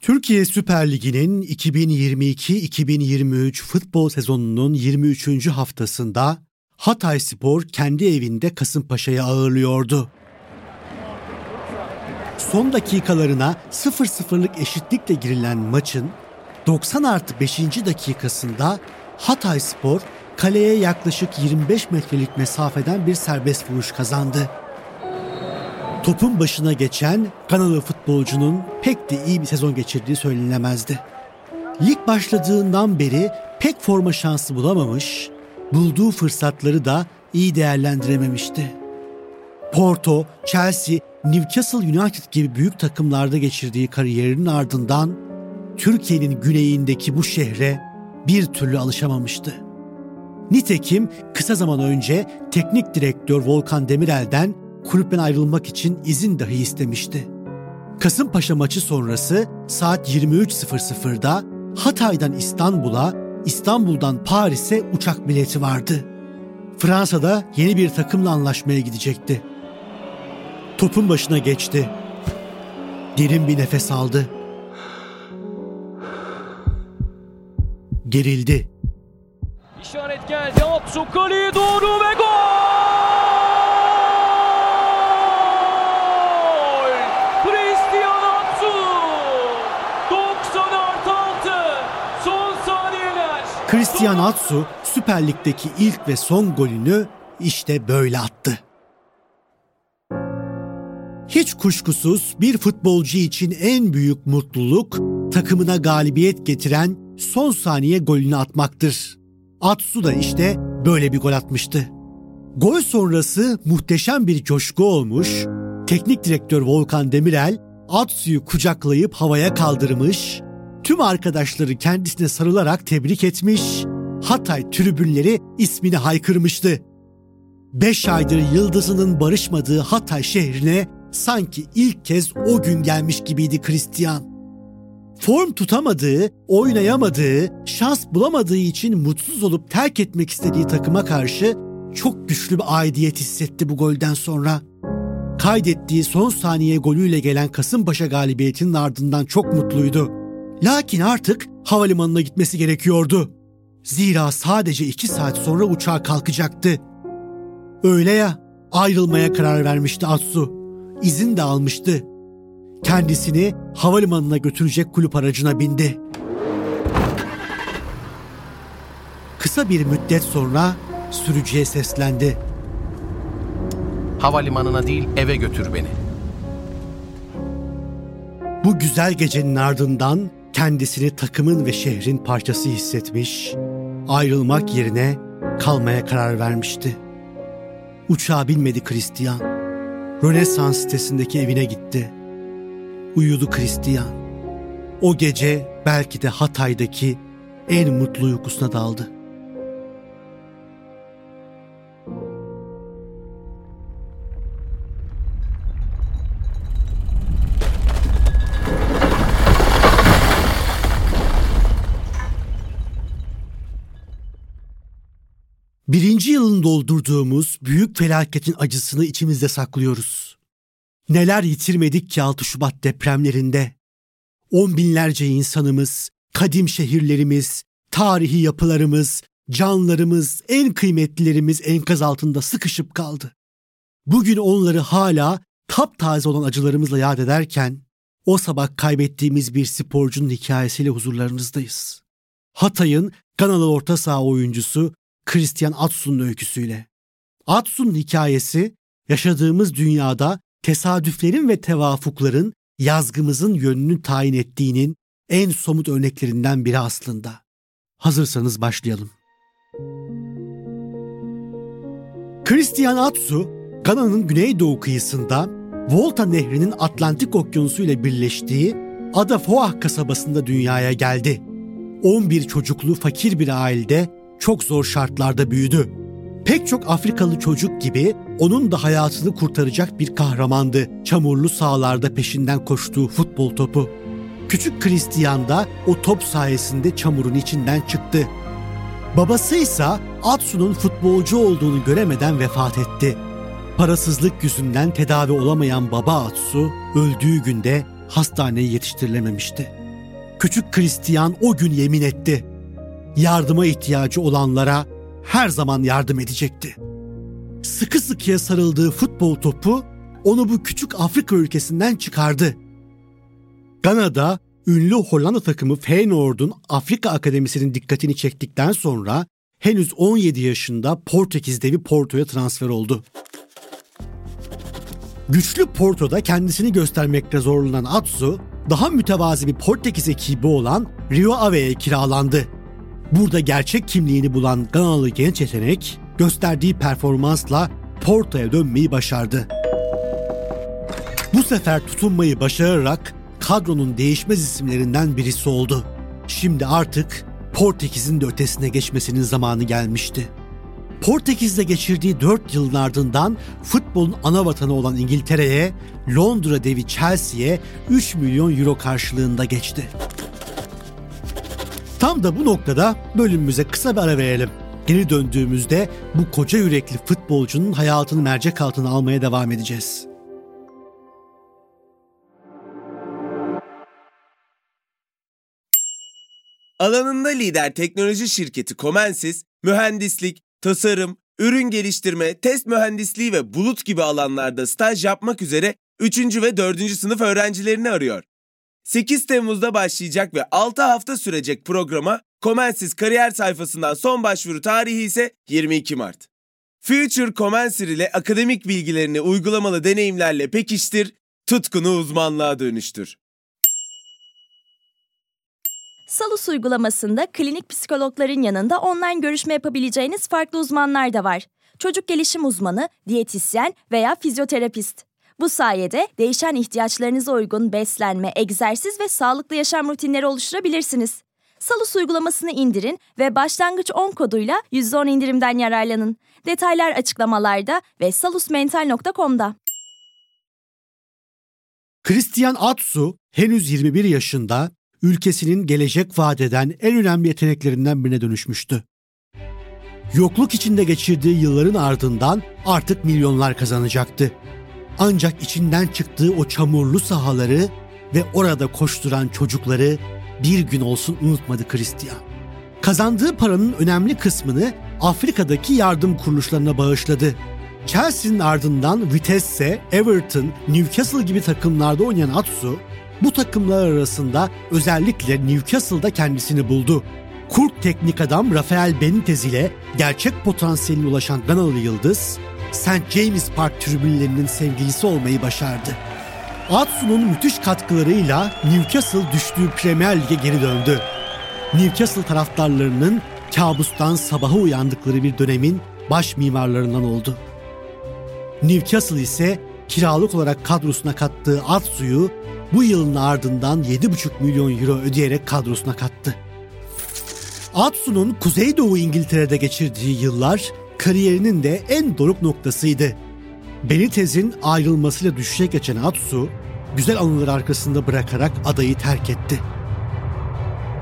Türkiye Süper Ligi'nin 2022-2023 futbol sezonunun 23. haftasında Hatay Spor kendi evinde Kasımpaşa'yı ağırlıyordu. Son dakikalarına 0-0'lık eşitlikle girilen maçın 90 artı 5. dakikasında Hatay Spor kaleye yaklaşık 25 metrelik mesafeden bir serbest vuruş kazandı. Topun başına geçen Kanalı futbolcunun pek de iyi bir sezon geçirdiği söylenemezdi. Lig başladığından beri pek forma şansı bulamamış, bulduğu fırsatları da iyi değerlendirememişti. Porto, Chelsea, Newcastle United gibi büyük takımlarda geçirdiği kariyerinin ardından Türkiye'nin güneyindeki bu şehre bir türlü alışamamıştı. Nitekim kısa zaman önce teknik direktör Volkan Demirel'den kulüpten ayrılmak için izin dahi istemişti. Kasımpaşa maçı sonrası saat 23.00'da Hatay'dan İstanbul'a, İstanbul'dan Paris'e uçak bileti vardı. Fransa'da yeni bir takımla anlaşmaya gidecekti. Topun başına geçti. Derin bir nefes aldı. Gerildi. İşaret geldi. Atsu doğru ve gol! Christian Atsu! 90 artı 6. Son saniyeler. Christian Atsu Süper Lig'deki ilk ve son golünü işte böyle attı. Hiç kuşkusuz bir futbolcu için en büyük mutluluk takımına galibiyet getiren son saniye golünü atmaktır. Atsu da işte böyle bir gol atmıştı. Gol sonrası muhteşem bir coşku olmuş, teknik direktör Volkan Demirel Atsu'yu kucaklayıp havaya kaldırmış, tüm arkadaşları kendisine sarılarak tebrik etmiş, Hatay tribünleri ismini haykırmıştı. Beş aydır yıldızının barışmadığı Hatay şehrine sanki ilk kez o gün gelmiş gibiydi Christian. Form tutamadığı, oynayamadığı, şans bulamadığı için mutsuz olup terk etmek istediği takıma karşı çok güçlü bir aidiyet hissetti bu golden sonra. Kaydettiği son saniye golüyle gelen Kasımpaşa galibiyetinin ardından çok mutluydu. Lakin artık havalimanına gitmesi gerekiyordu. Zira sadece iki saat sonra uçağa kalkacaktı. Öyle ya, ayrılmaya karar vermişti Atsu. İzin de almıştı. Kendisini havalimanına götürecek kulüp aracına bindi. Kısa bir müddet sonra sürücüye seslendi. Havalimanına değil eve götür beni. Bu güzel gecenin ardından kendisini takımın ve şehrin parçası hissetmiş, ayrılmak yerine kalmaya karar vermişti. Uçağa binmedi Christian. Rönesans sitesindeki evine gitti. Uyudu Christian. O gece belki de Hatay'daki en mutlu uykusuna daldı. Birinci yılını doldurduğumuz büyük felaketin acısını içimizde saklıyoruz. Neler yitirmedik ki 6 Şubat depremlerinde. On binlerce insanımız, kadim şehirlerimiz, tarihi yapılarımız, canlarımız, en kıymetlilerimiz enkaz altında sıkışıp kaldı. Bugün onları hala taptaze olan acılarımızla yad ederken, o sabah kaybettiğimiz bir sporcunun hikayesiyle huzurlarınızdayız. Hatay'ın Ganalı orta saha oyuncusu Christian Atsu'nun öyküsüyle. Atsu'nun hikayesi yaşadığımız dünyada tesadüflerin ve tevafukların yazgımızın yönünü tayin ettiğinin en somut örneklerinden biri aslında. Hazırsanız başlayalım. Christian Atsu, Gana'nın güneydoğu kıyısında Volta Nehri'nin Atlantik Okyanusu ile birleştiği Ada Foah kasabasında dünyaya geldi. 11 çocuklu fakir bir ailede çok zor şartlarda büyüdü. Pek çok Afrikalı çocuk gibi onun da hayatını kurtaracak bir kahramandı. Çamurlu sahalarda peşinden koştuğu futbol topu. Küçük Christian da o top sayesinde çamurun içinden çıktı. Babası ise Atsu'nun futbolcu olduğunu göremeden vefat etti. Parasızlık yüzünden tedavi olamayan baba Atsu öldüğü günde hastaneye yetiştirilememişti. Küçük Christian o gün yemin etti. Yardıma ihtiyacı olanlara her zaman yardım edecekti. Sıkı sıkıya sarıldığı futbol topu onu bu küçük Afrika ülkesinden çıkardı. Gana'da ünlü Hollanda takımı Feyenoord'un Afrika Akademisi'nin dikkatini çektikten sonra henüz 17 yaşında Portekiz devi Porto'ya transfer oldu. Güçlü Porto'da kendisini göstermekte zorlanan Atsu, daha mütevazi bir Portekiz ekibi olan Rio Ave'ye kiralandı. Burada gerçek kimliğini bulan Ganalı genç yetenek, gösterdiği performansla Porto'ya dönmeyi başardı. Bu sefer tutunmayı başararak kadronun değişmez isimlerinden birisi oldu. Şimdi artık Portekiz'in de ötesine geçmesinin zamanı gelmişti. Portekiz'de geçirdiği 4 yılın ardından futbolun ana vatanı olan İngiltere'ye, Londra devi Chelsea'ye 3 milyon euro karşılığında geçti. Tam da bu noktada bölümümüze kısa bir ara verelim. Geri döndüğümüzde bu koca yürekli futbolcunun hayatını mercek altına almaya devam edeceğiz. Alanında lider teknoloji şirketi Comensis, mühendislik, tasarım, ürün geliştirme, test mühendisliği ve bulut gibi alanlarda staj yapmak üzere 3. ve 4. sınıf öğrencilerini arıyor. 8 Temmuz'da başlayacak ve 6 hafta sürecek programa Comensis kariyer sayfasından son başvuru tarihi ise 22 Mart. Future Comensir ile akademik bilgilerini uygulamalı deneyimlerle pekiştir, tutkunu uzmanlığa dönüştür. Salus uygulamasında klinik psikologların yanında online görüşme yapabileceğiniz farklı uzmanlar da var. Çocuk gelişim uzmanı, diyetisyen veya fizyoterapist. Bu sayede değişen ihtiyaçlarınıza uygun beslenme, egzersiz ve sağlıklı yaşam rutinleri oluşturabilirsiniz. Salus uygulamasını indirin ve başlangıç 10 koduyla %10 indirimden yararlanın. Detaylar açıklamalarda ve salusmental.com'da. Christian Atsu henüz 21 yaşında ülkesinin gelecek vadeden en önemli yeteneklerinden birine dönüşmüştü. Yokluk içinde geçirdiği yılların ardından artık milyonlar kazanacaktı. Ancak içinden çıktığı o çamurlu sahaları ve orada koşturan çocukları bir gün olsun unutmadı Christian. Kazandığı paranın önemli kısmını Afrika'daki yardım kuruluşlarına bağışladı. Chelsea'nin ardından Vitesse, Everton, Newcastle gibi takımlarda oynayan Atsu, bu takımlar arasında özellikle Newcastle'da kendisini buldu. Kurt teknik adam Rafael Benitez ile gerçek potansiyeline ulaşan Ganalı Yıldız, St. James Park tribünlerinin sevgilisi olmayı başardı. Atsu'nun müthiş katkılarıyla Newcastle düştüğü Premier Lig'e geri döndü. Newcastle taraftarlarının kabustan sabaha uyandıkları bir dönemin baş mimarlarından oldu. Newcastle ise kiralık olarak kadrosuna kattığı Atsu'yu bu yılın ardından 7,5 milyon euro ödeyerek kadrosuna kattı. Atsu'nun Kuzeydoğu İngiltere'de geçirdiği yıllar kariyerinin de en doruk noktasıydı. Benitez'in ayrılmasıyla düşüşe geçen Atsu, güzel anıları arkasında bırakarak adayı terk etti.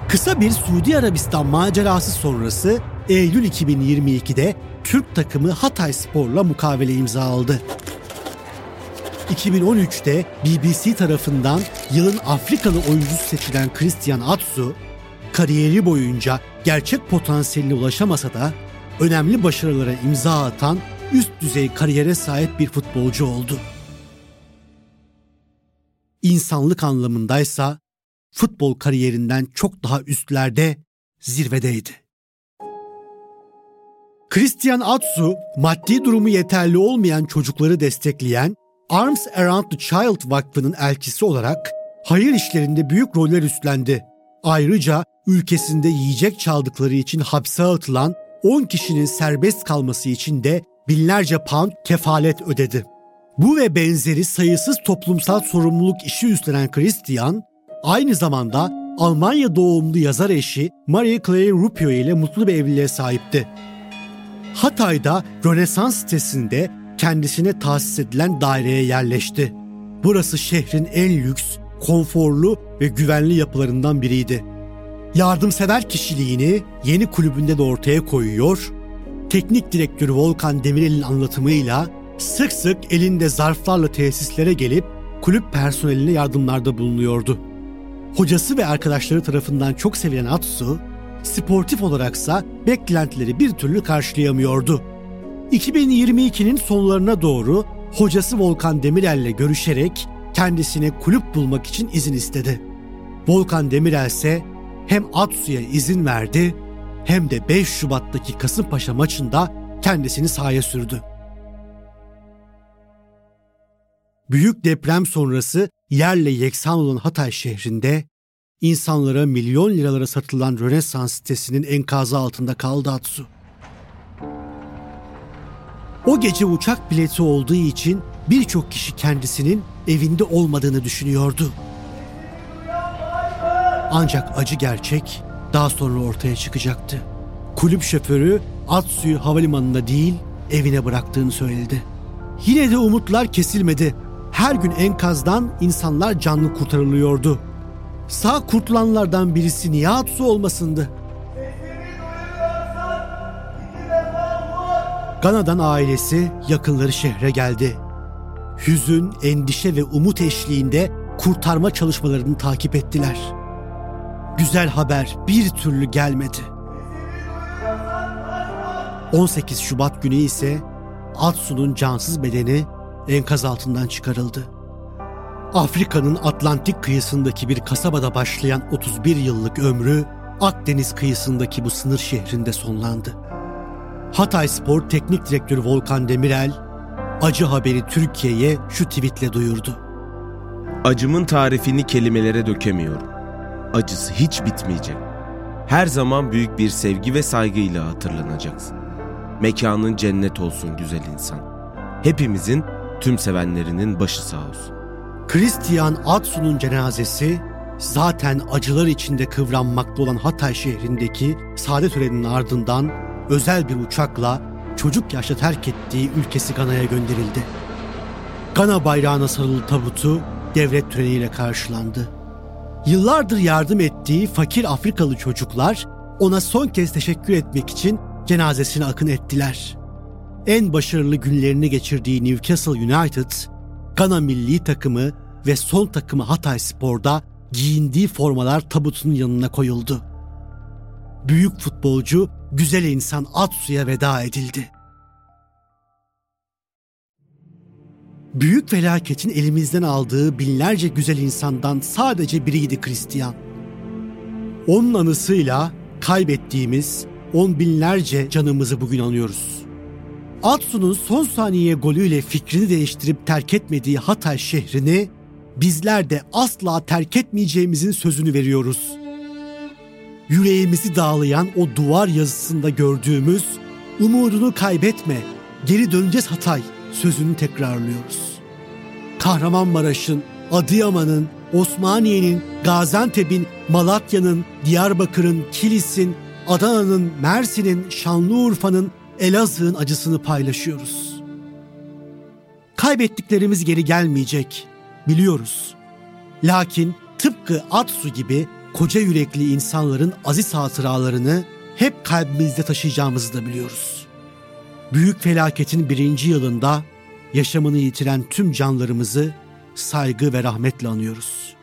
Kısa bir Suudi Arabistan macerası sonrası Eylül 2022'de Türk takımı Hatay Spor'la mukavele imza aldı. 2013'te BBC tarafından yılın Afrikalı oyuncusu seçilen Christian Atsu, kariyeri boyunca gerçek potansiyeline ulaşamasa da önemli başarılara imza atan üst düzey kariyere sahip bir futbolcu oldu. İnsanlık anlamındaysa futbol kariyerinden çok daha üstlerde, zirvedeydi. Christian Atsu, maddi durumu yeterli olmayan çocukları destekleyen Arms Around the Child Vakfı'nın elçisi olarak hayır işlerinde büyük roller üstlendi. Ayrıca ülkesinde yiyecek çaldıkları için hapse atılan 10 kişinin serbest kalması için de binlerce pound kefalet ödedi. Bu ve benzeri sayısız toplumsal sorumluluk işi üstlenen Christian, aynı zamanda Almanya doğumlu yazar eşi Marie Claire Rupio ile mutlu bir evliliğe sahipti. Hatay'da Rönesans sitesinde kendisine tahsis edilen daireye yerleşti. Burası şehrin en lüks, konforlu ve güvenli yapılarından biriydi. Yardımsever kişiliğini yeni kulübünde de ortaya koyuyor, teknik direktörü Volkan Demirel'in anlatımıyla sık sık elinde zarflarla tesislere gelip kulüp personeline yardımlarda bulunuyordu. Hocası ve arkadaşları tarafından çok sevilen Atsu, sportif olaraksa beklentileri bir türlü karşılayamıyordu. 2022'nin sonlarına doğru hocası Volkan Demirel'le görüşerek kendisine kulüp bulmak için izin istedi. Volkan Demirel ise hem Atsu'ya izin verdi hem de 5 Şubat'taki Kasımpaşa maçında kendisini sahaya sürdü. Büyük deprem sonrası yerle yeksan olan Hatay şehrinde insanlara milyon liralara satılan Rönesans sitesinin enkazı altında kaldı Atsu. O gece uçak bileti olduğu için birçok kişi kendisinin evinde olmadığını düşünüyordu. Ancak acı gerçek daha sonra ortaya çıkacaktı. Kulüp şoförü Atsu'yu havalimanında değil evine bıraktığını söyledi. Yine de umutlar kesilmedi. Her gün enkazdan insanlar canlı kurtarılıyordu. Sağ kurtulanlardan birisi niye Atsu olmasındı? Gana'dan ailesi, yakınları şehre geldi. Hüzün, endişe ve umut eşliğinde kurtarma çalışmalarını takip ettiler. Güzel haber bir türlü gelmedi. 18 Şubat günü ise Atsu'nun cansız bedeni enkaz altından çıkarıldı. Afrika'nın Atlantik kıyısındaki bir kasabada başlayan 31 yıllık ömrü Akdeniz kıyısındaki bu sınır şehrinde sonlandı. Hatay Spor Teknik Direktörü Volkan Demirel, acı haberi Türkiye'ye şu tweetle duyurdu. Acımın tarifini kelimelere dökemiyorum. Acısı hiç bitmeyecek. Her zaman büyük bir sevgi ve saygıyla hatırlanacaksın. Mekanın cennet olsun güzel insan. Hepimizin, tüm sevenlerinin başı sağ olsun. Christian Atsu'nun cenazesi zaten acılar içinde kıvranmakta olan Hatay şehrindeki saadet töreninin ardından özel bir uçakla çocuk yaşta terk ettiği ülkesi Gana'ya gönderildi. Gana bayrağına sarılı tabutu devlet töreniyle karşılandı. Yıllardır yardım ettiği fakir Afrikalı çocuklar ona son kez teşekkür etmek için cenazesine akın ettiler. En başarılı günlerini geçirdiği Newcastle United, Gana milli takımı ve son takımı Hatay Spor'da giyindiği formalar tabutun yanına koyuldu. Büyük futbolcu, güzel insan Atsu'ya veda edildi. Büyük felaketin elimizden aldığı binlerce güzel insandan sadece biriydi Christian. Onun anısıyla kaybettiğimiz on binlerce canımızı bugün anıyoruz. Atsu'nun son saniye golüyle fikrini değiştirip terk etmediği Hatay şehrini bizler de asla terk etmeyeceğimizin sözünü veriyoruz. Yüreğimizi dağlayan o duvar yazısında gördüğümüz umudunu kaybetme, geri döneceğiz Hatay sözünü tekrarlıyoruz. Kahramanmaraş'ın, Adıyaman'ın, Osmaniye'nin, Gaziantep'in, Malatya'nın, Diyarbakır'ın, Kilis'in, Adana'nın, Mersin'in, Şanlıurfa'nın, Elazığ'ın acısını paylaşıyoruz. Kaybettiklerimiz geri gelmeyecek, biliyoruz. Lakin tıpkı Atsu gibi koca yürekli insanların aziz hatıralarını hep kalbimizde taşıyacağımızı da biliyoruz. Büyük felaketin birinci yılında yaşamını yitiren tüm canlarımızı saygı ve rahmetle anıyoruz.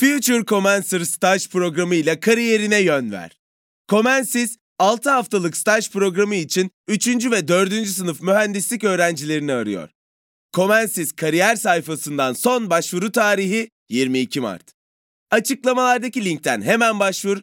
Future Commencer staj programı ile kariyerine yön ver. Comensis 6 haftalık staj programı için 3. ve 4. sınıf mühendislik öğrencilerini arıyor. Comensis kariyer sayfasından son başvuru tarihi 22 Mart. Açıklamalardaki linkten hemen başvur,